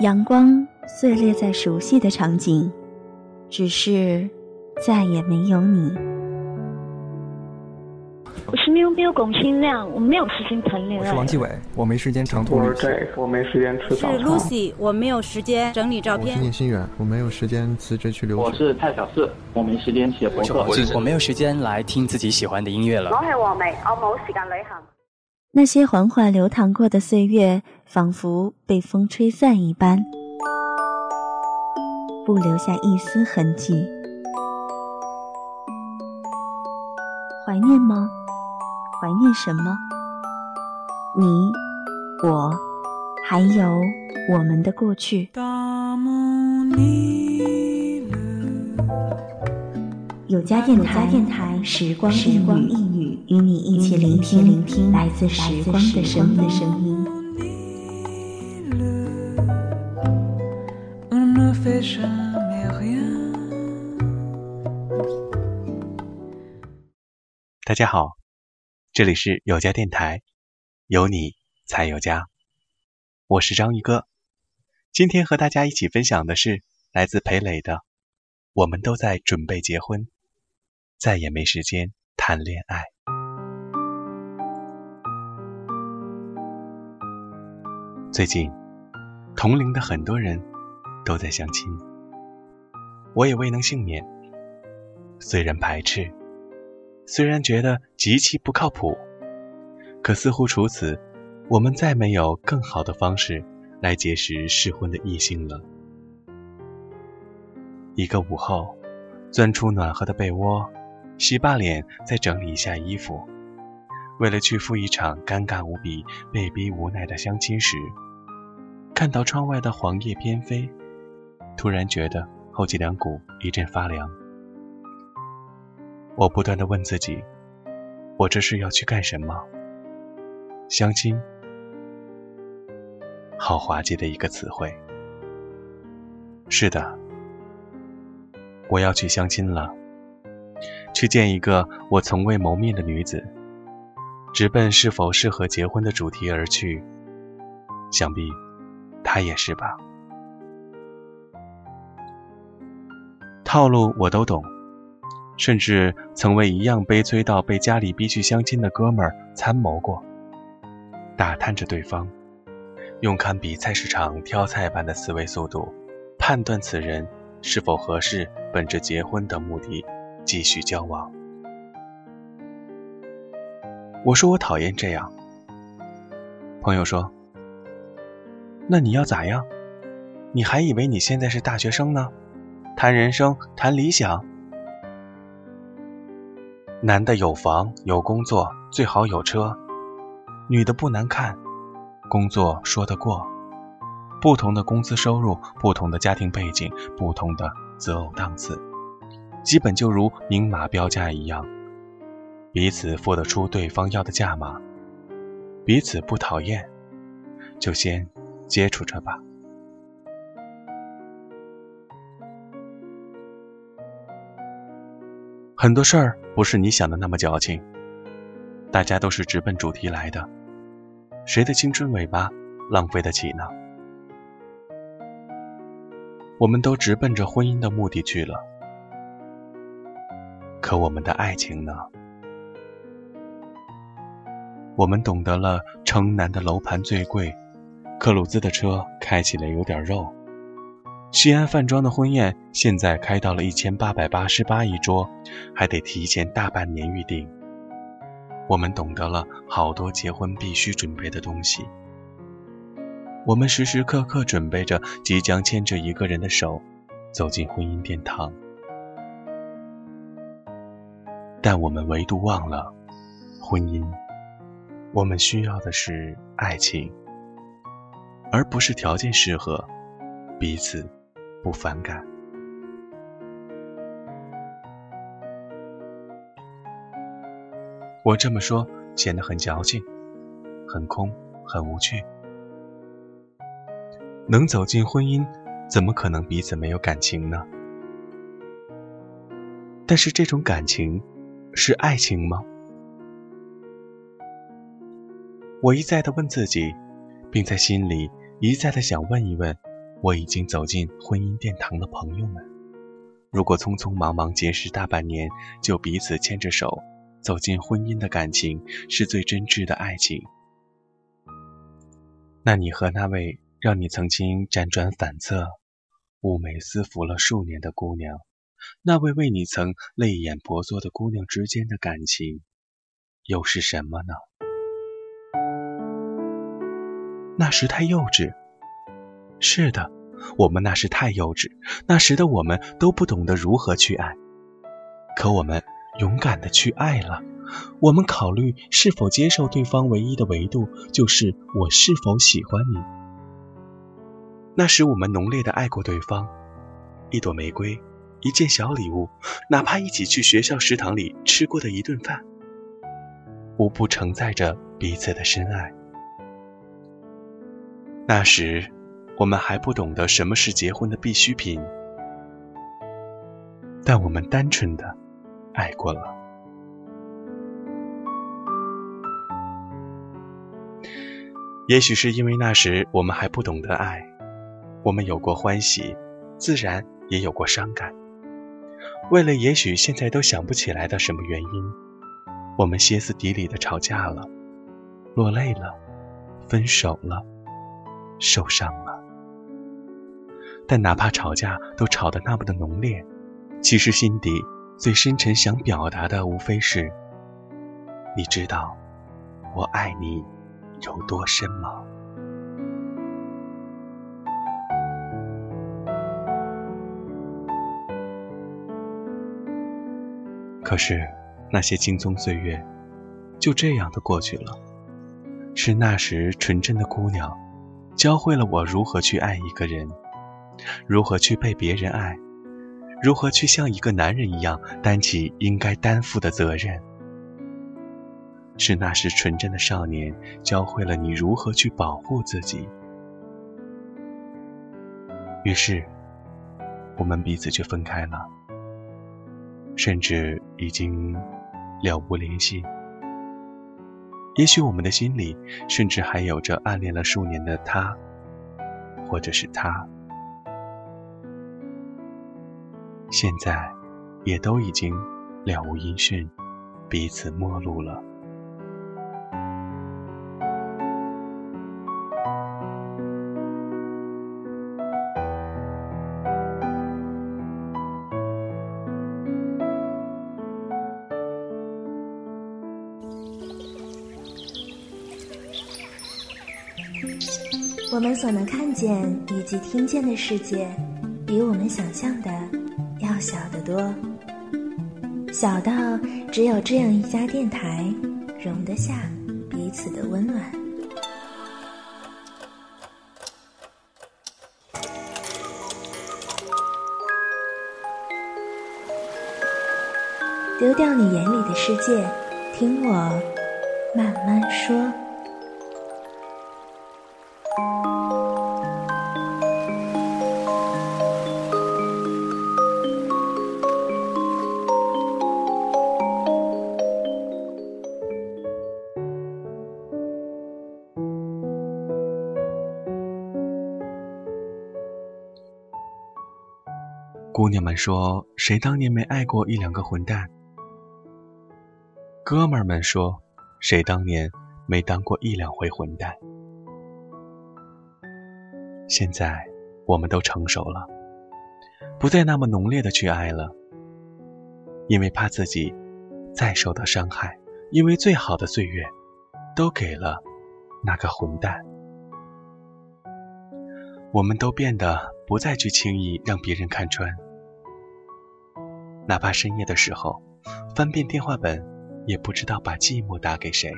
阳光碎裂在熟悉的场景，只是再也没有你。我是喵喵龚新亮，我没有时间谈恋爱。我是王继伟，我没时间长途旅行。我没时间吃早餐。是 Lucy，我没有时间整理照片。我是聂心远，我没有时间辞职去留学。我是蔡小四，我没时间写博客。我没有时间来听自己喜欢的音乐了。我是王梅，我冇时间旅行。那些缓缓流淌过的岁月，仿佛被风吹散一般，不留下一丝痕迹。怀念吗？怀念什么？你、我，还有我们的过去。有家电台，电台时光一语，与你一起聆听聆听来自时光的声的声音。大家好。这里是有家电台，有你才有家。我是章鱼哥，今天和大家一起分享的是来自裴磊的《我们都在准备结婚，再也没时间谈恋爱》。最近，同龄的很多人都在相亲，我也未能幸免。虽然排斥。虽然觉得极其不靠谱，可似乎除此，我们再没有更好的方式来结识适婚的异性了。一个午后，钻出暖和的被窝，洗把脸，再整理一下衣服，为了去赴一场尴尬无比、被逼无奈的相亲时，看到窗外的黄叶翩飞，突然觉得后脊梁骨一阵发凉。我不断的问自己，我这是要去干什么？相亲？好滑稽的一个词汇。是的，我要去相亲了，去见一个我从未谋面的女子，直奔是否适合结婚的主题而去。想必，他也是吧。套路我都懂。甚至曾为一样悲催到被家里逼去相亲的哥们儿参谋过，打探着对方，用堪比菜市场挑菜般的思维速度，判断此人是否合适，本着结婚的目的继续交往。我说我讨厌这样。朋友说：“那你要咋样？你还以为你现在是大学生呢？谈人生，谈理想。”男的有房有工作，最好有车；女的不难看，工作说得过。不同的工资收入，不同的家庭背景，不同的择偶档次，基本就如明码标价一样，彼此付得出对方要的价码，彼此不讨厌，就先接触着吧。很多事儿不是你想的那么矫情，大家都是直奔主题来的，谁的青春尾巴浪费得起呢？我们都直奔着婚姻的目的去了，可我们的爱情呢？我们懂得了城南的楼盘最贵，克鲁兹的车开起来有点肉。西安饭庄的婚宴现在开到了一千八百八十八一桌，还得提前大半年预定。我们懂得了好多结婚必须准备的东西。我们时时刻刻准备着即将牵着一个人的手，走进婚姻殿堂。但我们唯独忘了，婚姻，我们需要的是爱情，而不是条件适合，彼此。不反感。我这么说显得很矫情，很空，很无趣。能走进婚姻，怎么可能彼此没有感情呢？但是这种感情，是爱情吗？我一再的问自己，并在心里一再的想问一问。我已经走进婚姻殿堂的朋友们，如果匆匆忙忙结识大半年就彼此牵着手走进婚姻的感情是最真挚的爱情，那你和那位让你曾经辗转反侧、寤寐思服了数年的姑娘，那位为你曾泪眼婆娑的姑娘之间的感情，又是什么呢？那时太幼稚。是的，我们那时太幼稚，那时的我们都不懂得如何去爱。可我们勇敢的去爱了，我们考虑是否接受对方，唯一的维度就是我是否喜欢你。那时我们浓烈的爱过对方，一朵玫瑰，一件小礼物，哪怕一起去学校食堂里吃过的一顿饭，无不承载着彼此的深爱。那时。我们还不懂得什么是结婚的必需品，但我们单纯的爱过了。也许是因为那时我们还不懂得爱，我们有过欢喜，自然也有过伤感。为了也许现在都想不起来的什么原因，我们歇斯底里的吵架了，落泪了，分手了，受伤了。但哪怕吵架都吵得那么的浓烈，其实心底最深沉想表达的，无非是：你知道我爱你有多深吗？可是那些青葱岁月就这样的过去了，是那时纯真的姑娘教会了我如何去爱一个人。如何去被别人爱？如何去像一个男人一样担起应该担负的责任？是那时纯真的少年教会了你如何去保护自己。于是，我们彼此就分开了，甚至已经了无联系。也许我们的心里，甚至还有着暗恋了数年的他，或者是他。现在，也都已经了无音讯，彼此陌路了。我们所能看见以及听见的世界，比我们想象的。要小得多，小到只有这样一家电台，容得下彼此的温暖。丢掉你眼里的世界，听我慢慢说。娘们说：“谁当年没爱过一两个混蛋？”哥们儿们说：“谁当年没当过一两回混蛋？”现在我们都成熟了，不再那么浓烈的去爱了，因为怕自己再受到伤害，因为最好的岁月都给了那个混蛋。我们都变得不再去轻易让别人看穿。哪怕深夜的时候，翻遍电话本，也不知道把寂寞打给谁。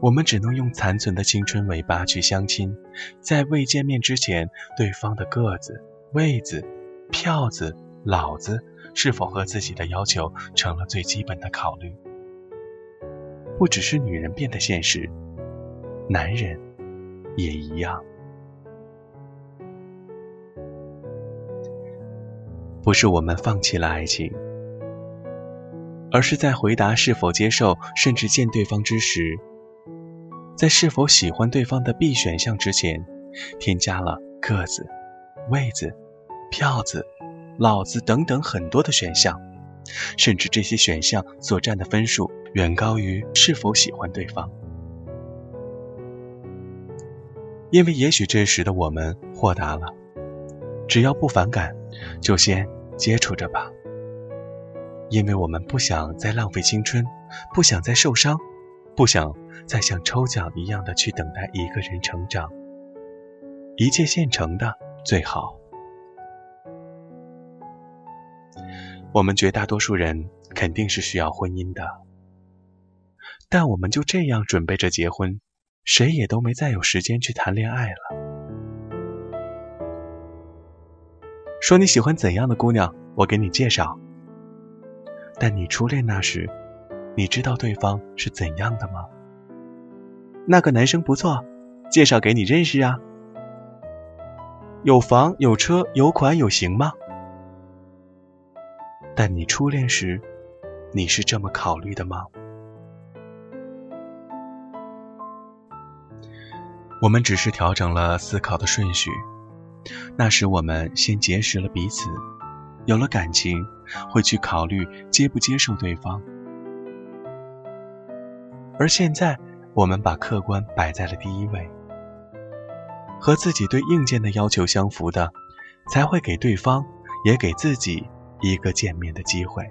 我们只能用残存的青春尾巴去相亲，在未见面之前，对方的个子、位子、票子、老子是否和自己的要求成了最基本的考虑。不只是女人变得现实，男人也一样。不是我们放弃了爱情，而是在回答是否接受甚至见对方之时，在是否喜欢对方的 B 选项之前，添加了个子、位子、票子、老子等等很多的选项，甚至这些选项所占的分数远高于是否喜欢对方。因为也许这时的我们豁达了，只要不反感，就先接触着吧。因为我们不想再浪费青春，不想再受伤，不想再像抽奖一样的去等待一个人成长。一切现成的最好。我们绝大多数人肯定是需要婚姻的，但我们就这样准备着结婚。谁也都没再有时间去谈恋爱了。说你喜欢怎样的姑娘，我给你介绍。但你初恋那时，你知道对方是怎样的吗？那个男生不错，介绍给你认识啊。有房有车有款有型吗？但你初恋时，你是这么考虑的吗？我们只是调整了思考的顺序。那时我们先结识了彼此，有了感情，会去考虑接不接受对方。而现在，我们把客观摆在了第一位，和自己对硬件的要求相符的，才会给对方，也给自己一个见面的机会。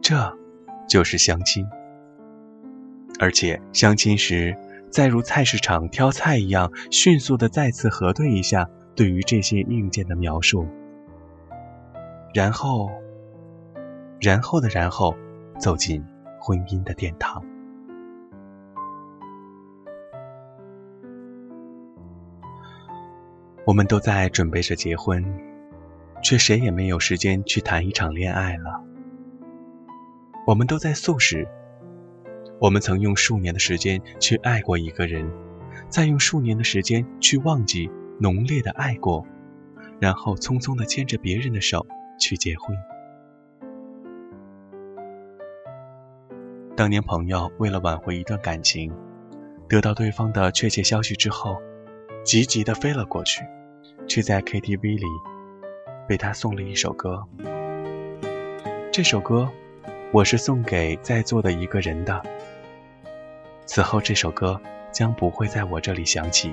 这，就是相亲。而且相亲时。再如菜市场挑菜一样，迅速的再次核对一下对于这些硬件的描述，然后，然后的然后，走进婚姻的殿堂。我们都在准备着结婚，却谁也没有时间去谈一场恋爱了。我们都在素食。我们曾用数年的时间去爱过一个人，再用数年的时间去忘记浓烈的爱过，然后匆匆的牵着别人的手去结婚。当年朋友为了挽回一段感情，得到对方的确切消息之后，急急的飞了过去，却在 KTV 里被他送了一首歌。这首歌，我是送给在座的一个人的。此后，这首歌将不会在我这里响起。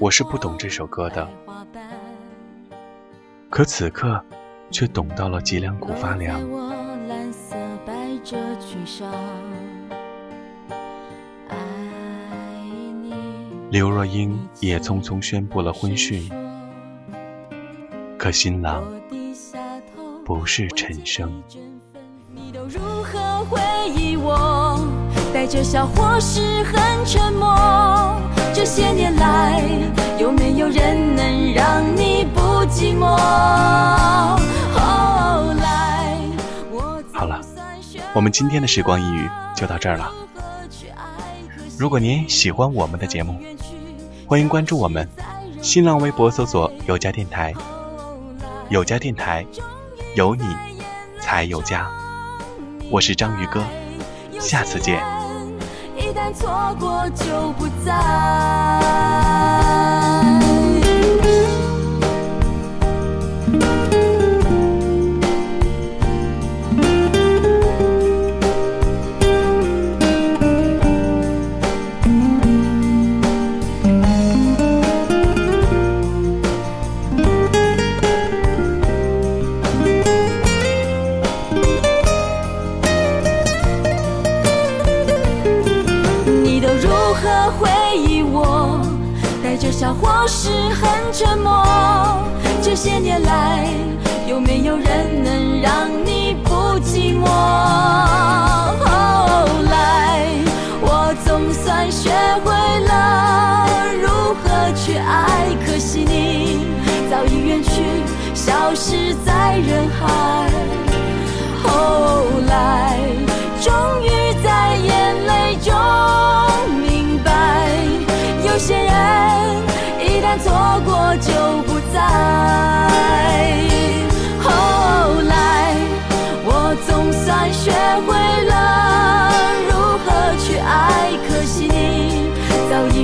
我是不懂这首歌的，可此刻却懂到了脊梁骨发凉。刘若英也匆匆宣布了婚讯，可新郎不是陈升。如何回忆我？带着笑或是很沉默。这些年来，有没有人能让你不寂寞？后来，好了，我们今天的时光一语就到这儿了。如果您喜欢我们的节目，欢迎关注我们，新浪微博搜索“有家电台”，有家电台，有你才有家。我是章鱼哥，下次见。一旦错过就不再。回忆我带着笑或是很沉默这些年来有没有人能让你不寂寞？后来我总算学会了如何去爱可惜你早已远去消失在人海。后来终于在眼